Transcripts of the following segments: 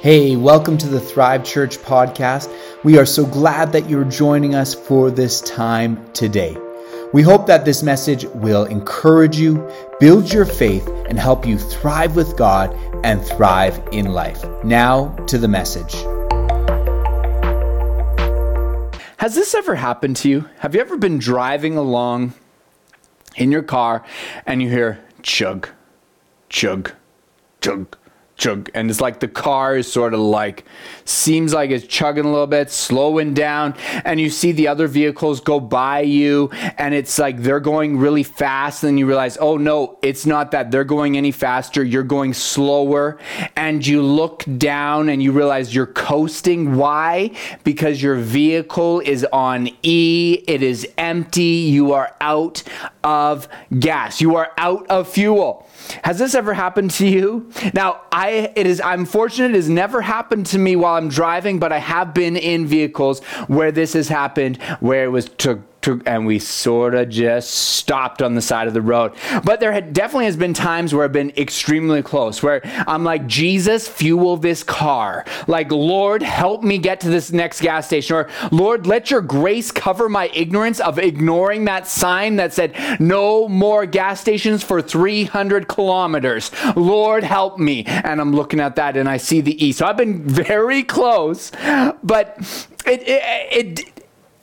Hey, welcome to the Thrive Church podcast. We are so glad that you're joining us for this time today. We hope that this message will encourage you, build your faith, and help you thrive with God and thrive in life. Now to the message. Has this ever happened to you? Have you ever been driving along in your car and you hear chug, chug, chug? Chug and it's like the car is sort of like seems like it's chugging a little bit slowing down and you see the other vehicles go by you and it's like they're going really fast and you realize oh no it's not that. They're going any faster. You're going slower and you look down and you realize you're coasting. Why? Because your vehicle is on E it is empty you are out of gas you are out of fuel has this ever happened to you? Now, I it is I'm fortunate it has never happened to me while I'm driving, but I have been in vehicles where this has happened, where it was to to, and we sort of just stopped on the side of the road. But there had definitely has been times where I've been extremely close, where I'm like, Jesus, fuel this car. Like, Lord, help me get to this next gas station. Or, Lord, let your grace cover my ignorance of ignoring that sign that said, no more gas stations for 300 kilometers. Lord, help me. And I'm looking at that and I see the E. So I've been very close, but it, it, it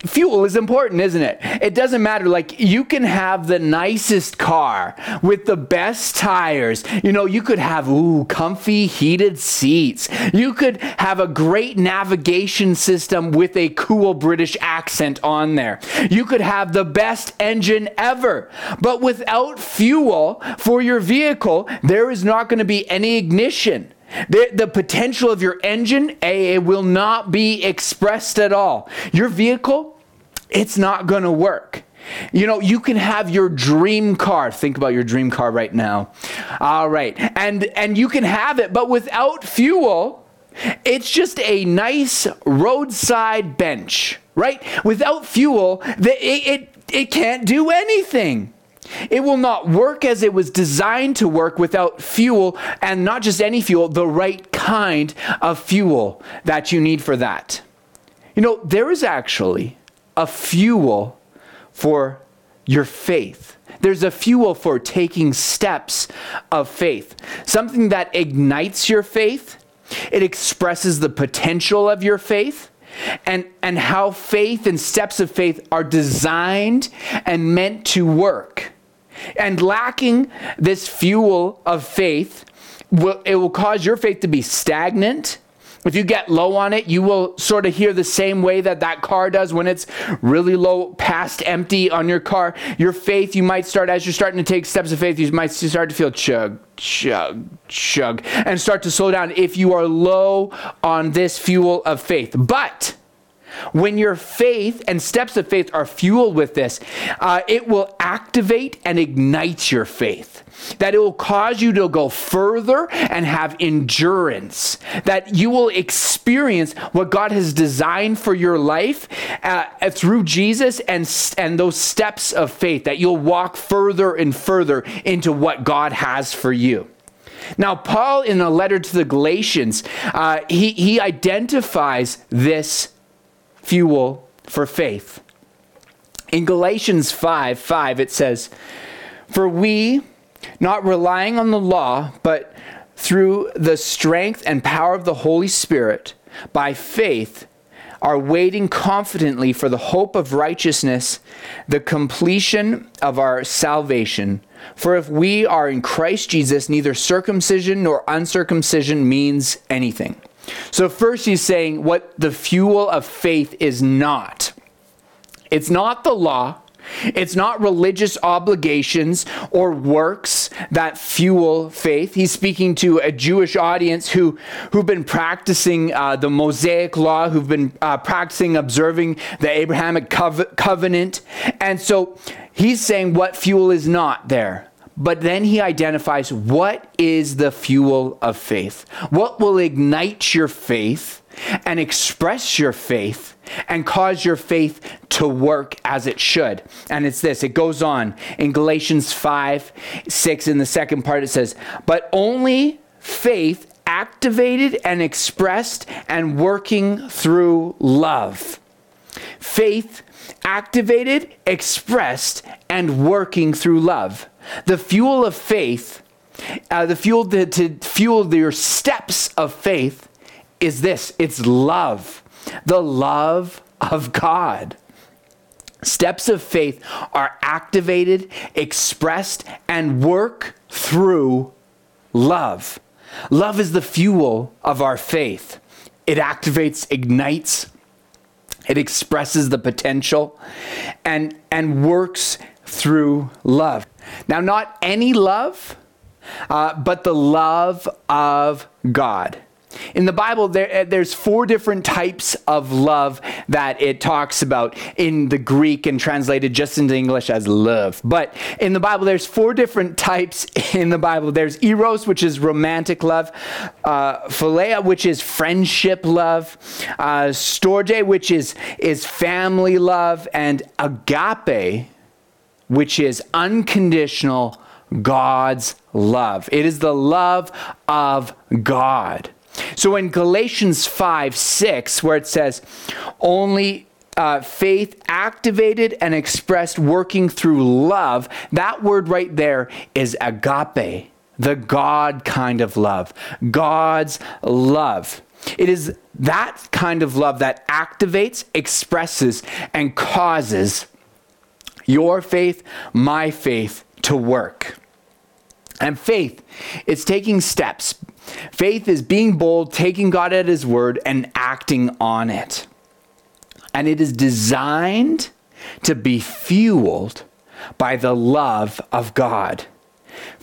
fuel is important, isn't it? It doesn't matter. Like, you can have the nicest car with the best tires. You know, you could have, ooh, comfy heated seats. You could have a great navigation system with a cool British accent on there. You could have the best engine ever. But without fuel for your vehicle, there is not going to be any ignition. The, the potential of your engine, A, will not be expressed at all. Your vehicle, it's not going to work. You know, you can have your dream car. Think about your dream car right now. All right. And and you can have it, but without fuel, it's just a nice roadside bench, right? Without fuel, the, it, it, it can't do anything. It will not work as it was designed to work without fuel, and not just any fuel, the right kind of fuel that you need for that. You know, there is actually a fuel for your faith. There's a fuel for taking steps of faith, something that ignites your faith. It expresses the potential of your faith and, and how faith and steps of faith are designed and meant to work. And lacking this fuel of faith, will, it will cause your faith to be stagnant if you get low on it, you will sort of hear the same way that that car does when it's really low, past empty on your car. Your faith, you might start, as you're starting to take steps of faith, you might start to feel chug, chug, chug, and start to slow down if you are low on this fuel of faith. But when your faith and steps of faith are fueled with this, uh, it will activate and ignite your faith. That it will cause you to go further and have endurance. That you will experience what God has designed for your life uh, through Jesus and, and those steps of faith. That you'll walk further and further into what God has for you. Now, Paul, in a letter to the Galatians, uh, he, he identifies this fuel for faith. In Galatians 5 5, it says, For we, not relying on the law, but through the strength and power of the Holy Spirit, by faith, are waiting confidently for the hope of righteousness, the completion of our salvation. For if we are in Christ Jesus, neither circumcision nor uncircumcision means anything so, first, he's saying what the fuel of faith is not. It's not the law, it's not religious obligations or works that fuel faith. He's speaking to a Jewish audience who, who've been practicing uh, the Mosaic law, who've been uh, practicing observing the Abrahamic covenant. And so he's saying what fuel is not there. But then he identifies what is the fuel of faith? What will ignite your faith and express your faith and cause your faith to work as it should? And it's this it goes on in Galatians 5 6, in the second part, it says, But only faith activated and expressed and working through love. Faith activated, expressed, and working through love. The fuel of faith, uh, the fuel to, to fuel your steps of faith is this it's love, the love of God. Steps of faith are activated, expressed, and work through love. Love is the fuel of our faith. It activates, ignites, it expresses the potential and, and works through love. Now, not any love, uh, but the love of God. In the Bible, there, uh, there's four different types of love that it talks about in the Greek and translated just into English as love. But in the Bible, there's four different types in the Bible. There's eros, which is romantic love, uh, philia, which is friendship love, uh, storge, which is, is family love, and agape, which is unconditional God's love. It is the love of God. So in Galatians 5 6, where it says, only uh, faith activated and expressed working through love, that word right there is agape, the God kind of love, God's love. It is that kind of love that activates, expresses, and causes your faith, my faith to work. And faith is taking steps Faith is being bold, taking God at His word, and acting on it. And it is designed to be fueled by the love of God.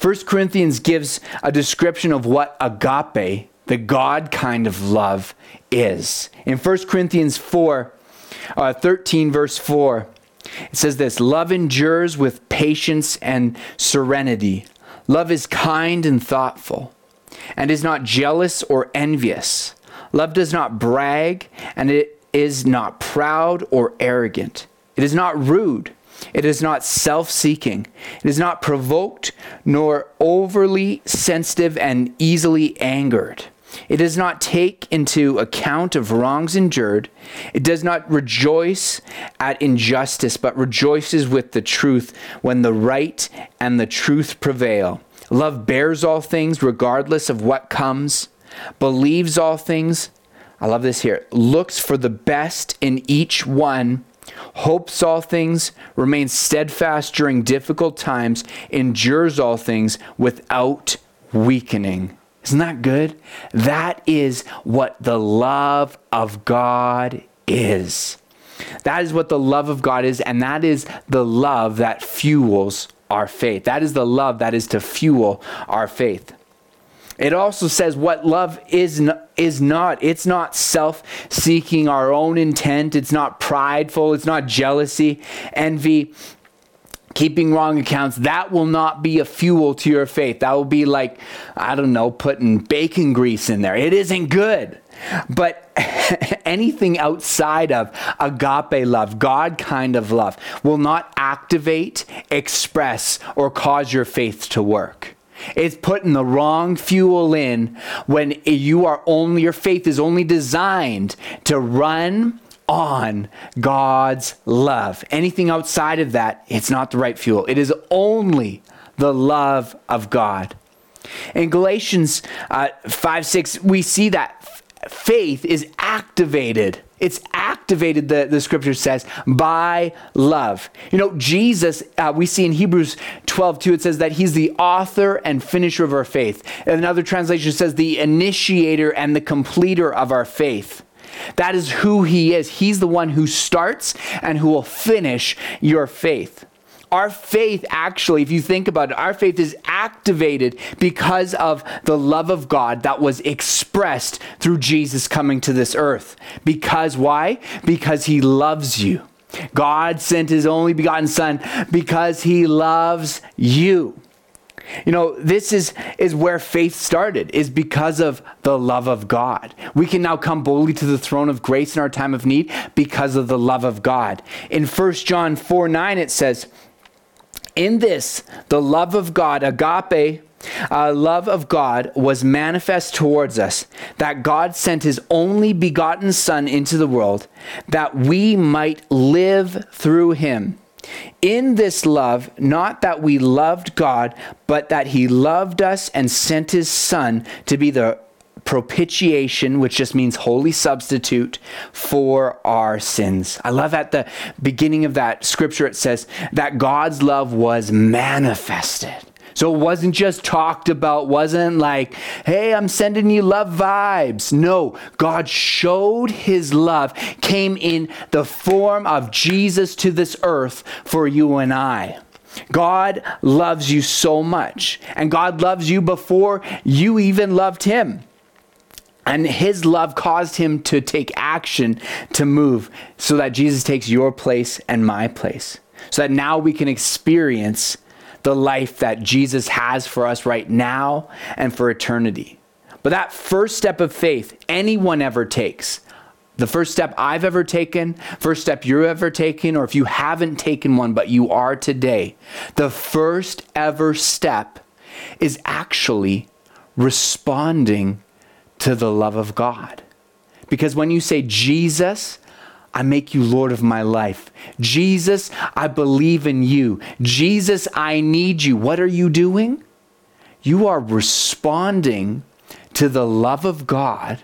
1 Corinthians gives a description of what agape, the God kind of love, is. In 1 Corinthians 4, uh, 13, verse 4, it says this Love endures with patience and serenity. Love is kind and thoughtful and is not jealous or envious. Love does not brag, and it is not proud or arrogant. It is not rude. It is not self seeking. It is not provoked, nor overly sensitive and easily angered. It does not take into account of wrongs endured. It does not rejoice at injustice, but rejoices with the truth when the right and the truth prevail. Love bears all things regardless of what comes, believes all things. I love this here. Looks for the best in each one, hopes all things, remains steadfast during difficult times, endures all things without weakening. Isn't that good? That is what the love of God is. That is what the love of God is, and that is the love that fuels our faith. That is the love that is to fuel our faith. It also says what love is not, is not. It's not self seeking our own intent. It's not prideful. It's not jealousy, envy, keeping wrong accounts. That will not be a fuel to your faith. That will be like, I don't know, putting bacon grease in there. It isn't good. But anything outside of agape love, God kind of love, will not activate, express, or cause your faith to work. It's putting the wrong fuel in when you are only, your faith is only designed to run on God's love. Anything outside of that, it's not the right fuel. It is only the love of God. In Galatians uh, 5 6, we see that faith is activated. It's activated, the, the scripture says, by love. You know, Jesus, uh, we see in Hebrews 12, 2, it says that he's the author and finisher of our faith. Another translation says the initiator and the completer of our faith. That is who he is. He's the one who starts and who will finish your faith our faith actually, if you think about it, our faith is activated because of the love of God that was expressed through Jesus coming to this earth. Because why? Because he loves you. God sent his only begotten Son because he loves you. You know, this is, is where faith started, is because of the love of God. We can now come boldly to the throne of grace in our time of need because of the love of God. In 1 John 4 9, it says, in this, the love of God, agape, uh, love of God was manifest towards us, that God sent his only begotten Son into the world, that we might live through him. In this love, not that we loved God, but that he loved us and sent his Son to be the propitiation, which just means holy substitute for our sins. I love at the beginning of that scripture, it says that God's love was manifested. So it wasn't just talked about, wasn't like, hey, I'm sending you love vibes. No, God showed his love, came in the form of Jesus to this earth for you and I. God loves you so much, and God loves you before you even loved him. And his love caused him to take action to move so that Jesus takes your place and my place. So that now we can experience the life that Jesus has for us right now and for eternity. But that first step of faith anyone ever takes, the first step I've ever taken, first step you've ever taken, or if you haven't taken one but you are today, the first ever step is actually responding to the love of God. Because when you say, Jesus, I make you Lord of my life. Jesus, I believe in you. Jesus, I need you. What are you doing? You are responding to the love of God.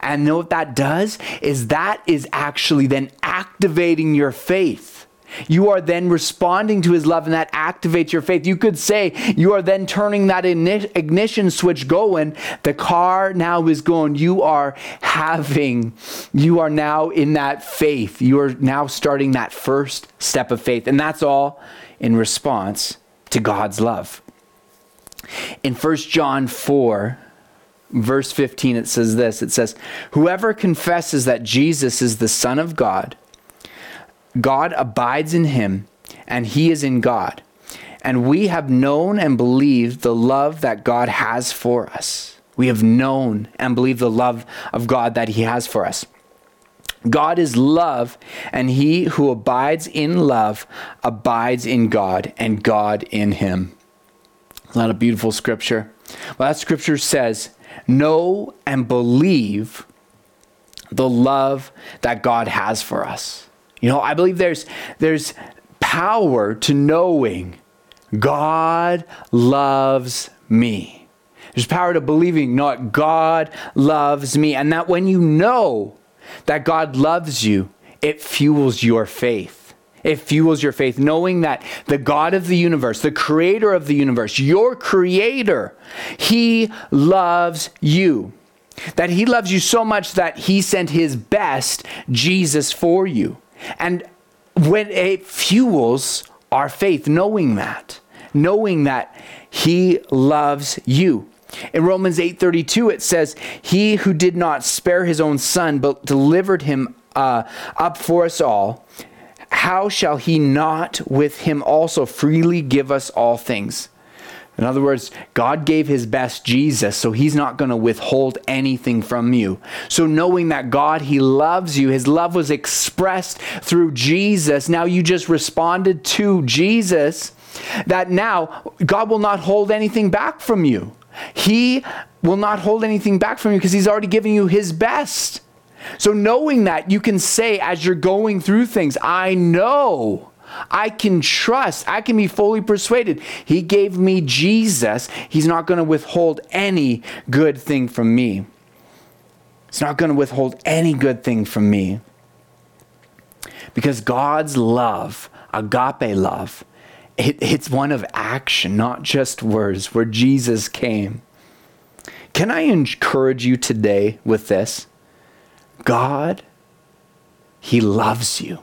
And know what that does? Is that is actually then activating your faith. You are then responding to his love, and that activates your faith. You could say you are then turning that ignition switch going. The car now is going. You are having, you are now in that faith. You are now starting that first step of faith. And that's all in response to God's love. In 1 John 4, verse 15, it says this it says, Whoever confesses that Jesus is the Son of God, God abides in him, and he is in God. And we have known and believed the love that God has for us. We have known and believed the love of God that he has for us. God is love, and he who abides in love abides in God, and God in him. Isn't that a beautiful scripture? Well, that scripture says, Know and believe the love that God has for us. You know, I believe there's there's power to knowing God loves me. There's power to believing not God loves me and that when you know that God loves you, it fuels your faith. It fuels your faith, knowing that the God of the universe, the creator of the universe, your creator, he loves you. That he loves you so much that he sent his best, Jesus, for you. And when it fuels our faith, knowing that, knowing that He loves you. In Romans 8:32 it says, "He who did not spare his own son but delivered him uh, up for us all, how shall he not with him also freely give us all things?" In other words, God gave his best Jesus, so he's not going to withhold anything from you. So, knowing that God, he loves you, his love was expressed through Jesus. Now you just responded to Jesus, that now God will not hold anything back from you. He will not hold anything back from you because he's already given you his best. So, knowing that, you can say as you're going through things, I know I can trust. I can be fully persuaded. He gave me Jesus. He's not going to withhold any good thing from me. He's not going to withhold any good thing from me. Because God's love, agape love, it, it's one of action, not just words, where Jesus came. Can I encourage you today with this? God, He loves you.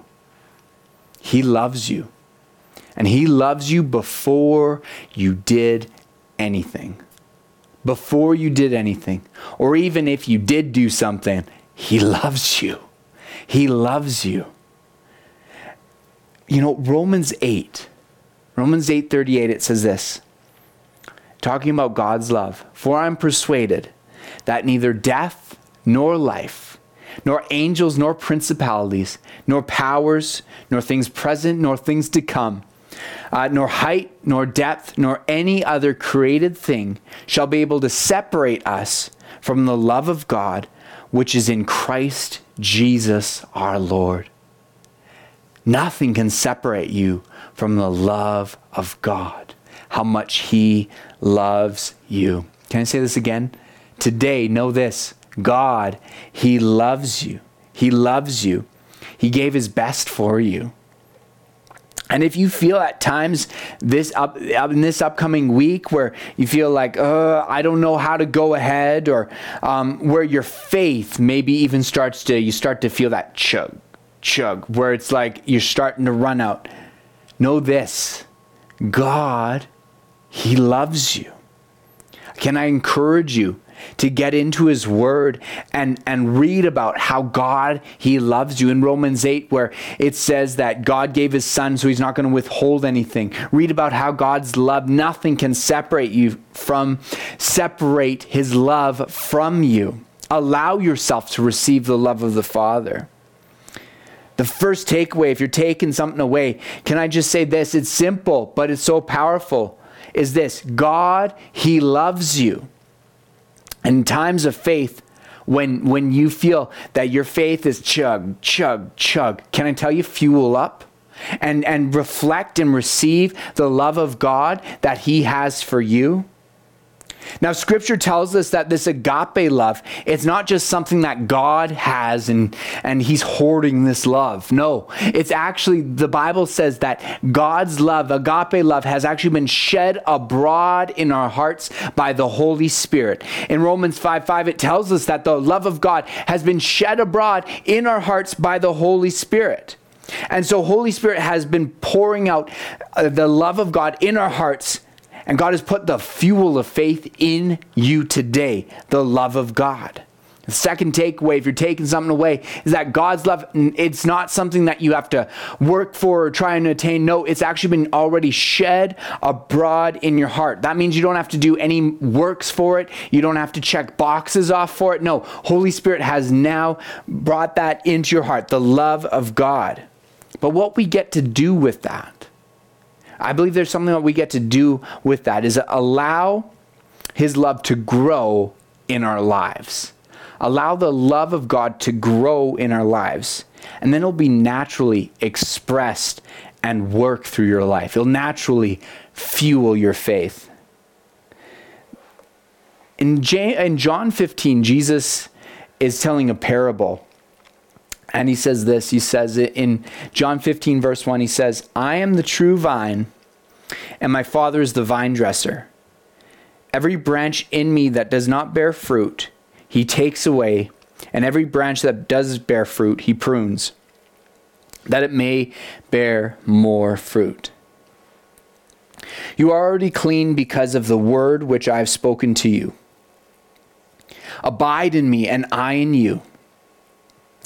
He loves you. And He loves you before you did anything. Before you did anything. Or even if you did do something, He loves you. He loves you. You know, Romans 8, Romans 8 38, it says this talking about God's love. For I'm persuaded that neither death nor life nor angels, nor principalities, nor powers, nor things present, nor things to come, uh, nor height, nor depth, nor any other created thing shall be able to separate us from the love of God, which is in Christ Jesus our Lord. Nothing can separate you from the love of God, how much He loves you. Can I say this again? Today, know this God, He loves you. He loves you. He gave His best for you. And if you feel at times this up in this upcoming week where you feel like, uh, I don't know how to go ahead, or um, where your faith maybe even starts to you start to feel that chug, chug, where it's like you're starting to run out. Know this, God, He loves you. Can I encourage you to get into his word and, and read about how God, he loves you. In Romans 8, where it says that God gave his son, so he's not going to withhold anything. Read about how God's love, nothing can separate you from, separate his love from you. Allow yourself to receive the love of the Father. The first takeaway, if you're taking something away, can I just say this? It's simple, but it's so powerful. Is this God, He loves you. In times of faith, when, when you feel that your faith is chug, chug, chug, can I tell you, fuel up? And, and reflect and receive the love of God that He has for you. Now, scripture tells us that this agape love, it's not just something that God has and, and he's hoarding this love. No, it's actually, the Bible says that God's love, agape love, has actually been shed abroad in our hearts by the Holy Spirit. In Romans 5 5, it tells us that the love of God has been shed abroad in our hearts by the Holy Spirit. And so, Holy Spirit has been pouring out uh, the love of God in our hearts and God has put the fuel of faith in you today, the love of God. The second takeaway, if you're taking something away, is that God's love, it's not something that you have to work for or try and attain. No, it's actually been already shed abroad in your heart. That means you don't have to do any works for it. You don't have to check boxes off for it. No, Holy Spirit has now brought that into your heart, the love of God. But what we get to do with that, I believe there's something that we get to do with that is allow his love to grow in our lives. Allow the love of God to grow in our lives. And then it'll be naturally expressed and work through your life. It'll naturally fuel your faith. In, John 15, Jesus is telling a parable. And he says this He says it in John 15, verse 1. He says, I am the true vine, and my Father is the vine dresser. Every branch in me that does not bear fruit, he takes away, and every branch that does bear fruit, he prunes, that it may bear more fruit. You are already clean because of the word which I have spoken to you. Abide in me, and I in you.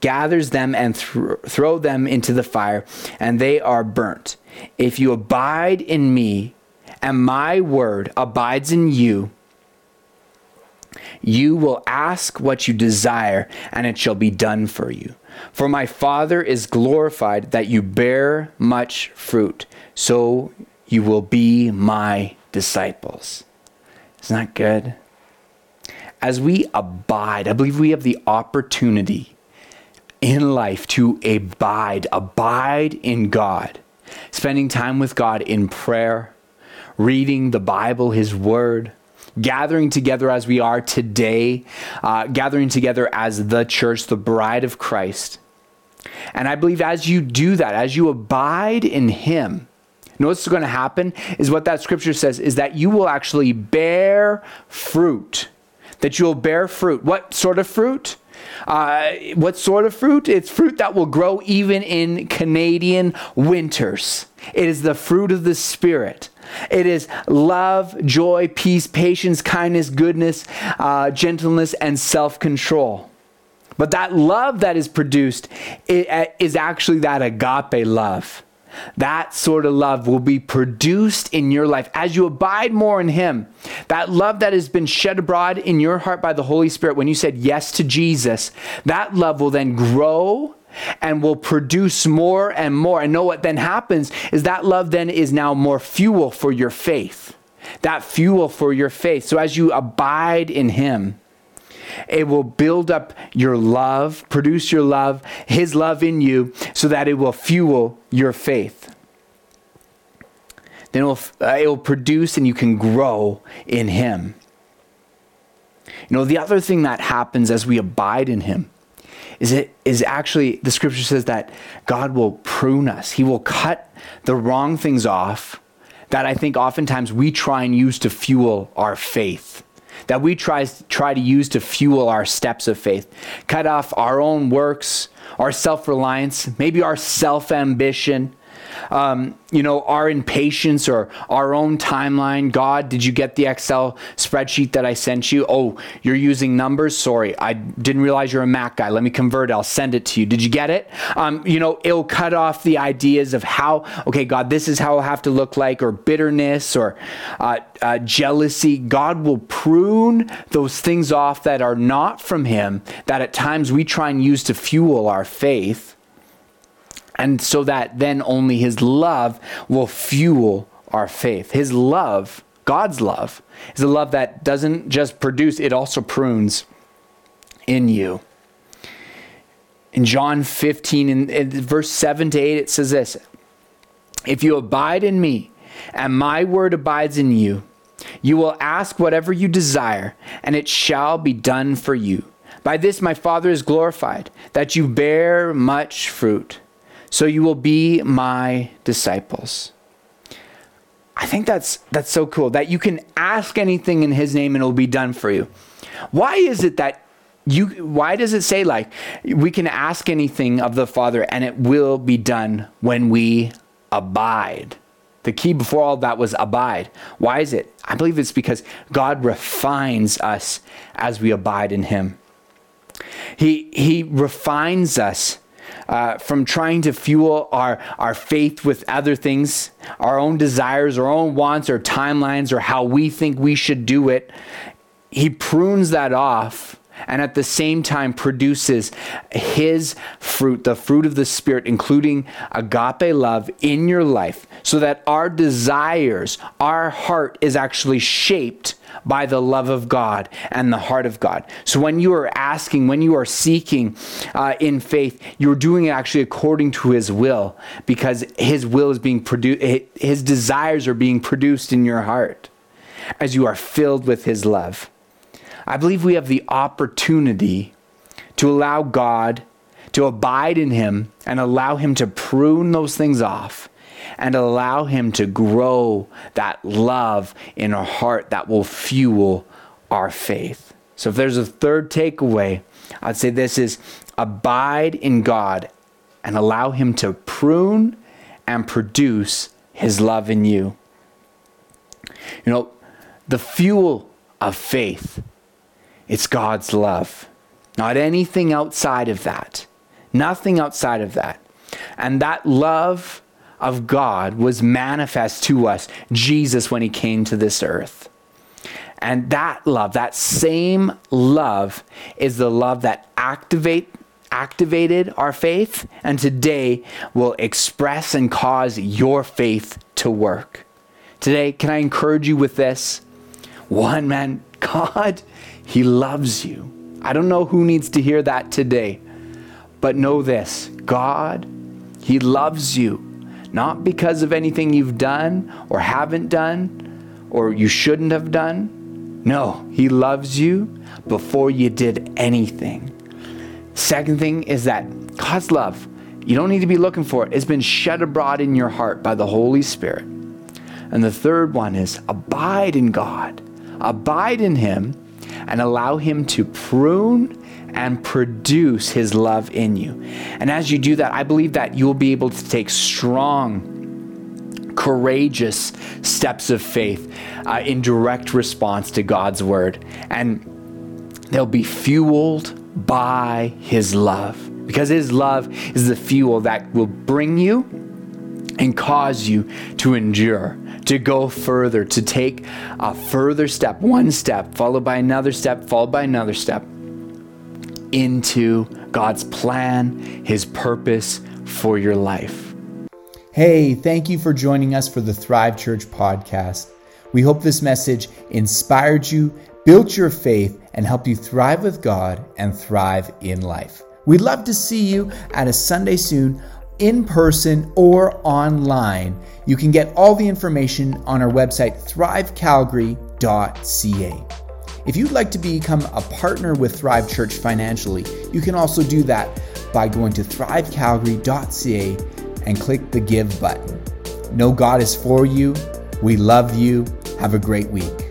gathers them and th- throw them into the fire, and they are burnt. If you abide in me, and my word abides in you, you will ask what you desire, and it shall be done for you. For my Father is glorified that you bear much fruit, so you will be my disciples. Isn't that good? As we abide, I believe we have the opportunity in life to abide, abide in God, spending time with God in prayer, reading the Bible, His Word, gathering together as we are today, uh, gathering together as the church, the bride of Christ. And I believe as you do that, as you abide in Him, you know what's going to happen is what that scripture says is that you will actually bear fruit that you'll bear fruit. What sort of fruit? Uh, what sort of fruit? It's fruit that will grow even in Canadian winters. It is the fruit of the Spirit. It is love, joy, peace, patience, kindness, goodness, uh, gentleness, and self control. But that love that is produced is actually that agape love. That sort of love will be produced in your life as you abide more in Him. That love that has been shed abroad in your heart by the Holy Spirit when you said yes to Jesus, that love will then grow and will produce more and more. And know what then happens is that love then is now more fuel for your faith. That fuel for your faith. So as you abide in Him, it will build up your love, produce your love, His love in you, so that it will fuel your faith. Then it will, uh, it will produce and you can grow in Him. You know, the other thing that happens as we abide in Him is it is actually the scripture says that God will prune us. He will cut the wrong things off that I think oftentimes we try and use to fuel our faith that we try, try to use to fuel our steps of faith. Cut off our own works, our self reliance, maybe our self ambition, um, you know, our impatience or our own timeline. God, did you get the Excel spreadsheet that I sent you? Oh, you're using numbers? Sorry, I didn't realize you're a Mac guy. Let me convert. I'll send it to you. Did you get it? Um, you know, it'll cut off the ideas of how, okay, God, this is how it'll have to look like, or bitterness or uh, uh, jealousy. God will prune those things off that are not from Him that at times we try and use to fuel our faith and so that then only His love will fuel our faith. His love, God's love, is a love that doesn't just produce, it also prunes in you. In John 15, in, in verse 7 to 8, it says this If you abide in me, and my word abides in you, you will ask whatever you desire, and it shall be done for you. By this my Father is glorified, that you bear much fruit so you will be my disciples. I think that's that's so cool that you can ask anything in his name and it'll be done for you. Why is it that you why does it say like we can ask anything of the Father and it will be done when we abide? The key before all that was abide. Why is it? I believe it's because God refines us as we abide in him. He he refines us uh, from trying to fuel our, our faith with other things, our own desires, our own wants, or timelines, or how we think we should do it. He prunes that off and at the same time produces his fruit, the fruit of the Spirit, including agape love in your life, so that our desires, our heart is actually shaped by the love of God and the heart of God. So when you are asking, when you are seeking uh, in faith, you're doing it actually according to His will because His will is being produced, His desires are being produced in your heart as you are filled with His love. I believe we have the opportunity to allow God to abide in Him and allow Him to prune those things off and allow Him to grow that love in our heart that will fuel our faith. So, if there's a third takeaway, I'd say this is abide in God and allow Him to prune and produce His love in you. You know, the fuel of faith, it's God's love, not anything outside of that. Nothing outside of that. And that love of God was manifest to us, Jesus, when he came to this earth. And that love, that same love, is the love that activate, activated our faith and today will express and cause your faith to work. Today, can I encourage you with this? One, man, God, He loves you. I don't know who needs to hear that today, but know this God, He loves you not because of anything you've done or haven't done or you shouldn't have done. No, He loves you before you did anything. Second thing is that God's love, you don't need to be looking for it, it's been shed abroad in your heart by the Holy Spirit. And the third one is abide in God, abide in Him, and allow Him to prune and produce His love in you. And as you do that, I believe that you'll be able to take strong, courageous steps of faith uh, in direct response to God's word. And they'll be fueled by His love because His love is the fuel that will bring you and cause you to endure, to go further, to take a further step, one step, followed by another step, followed by another step into God's plan, His purpose for your life. Hey, thank you for joining us for the Thrive Church podcast. We hope this message inspired you, built your faith, and helped you thrive with God and thrive in life. We'd love to see you at a Sunday soon in person or online. You can get all the information on our website, thrivecalgary.ca. If you'd like to become a partner with Thrive Church financially, you can also do that by going to thrivecalgary.ca and click the Give button. Know God is for you. We love you. Have a great week.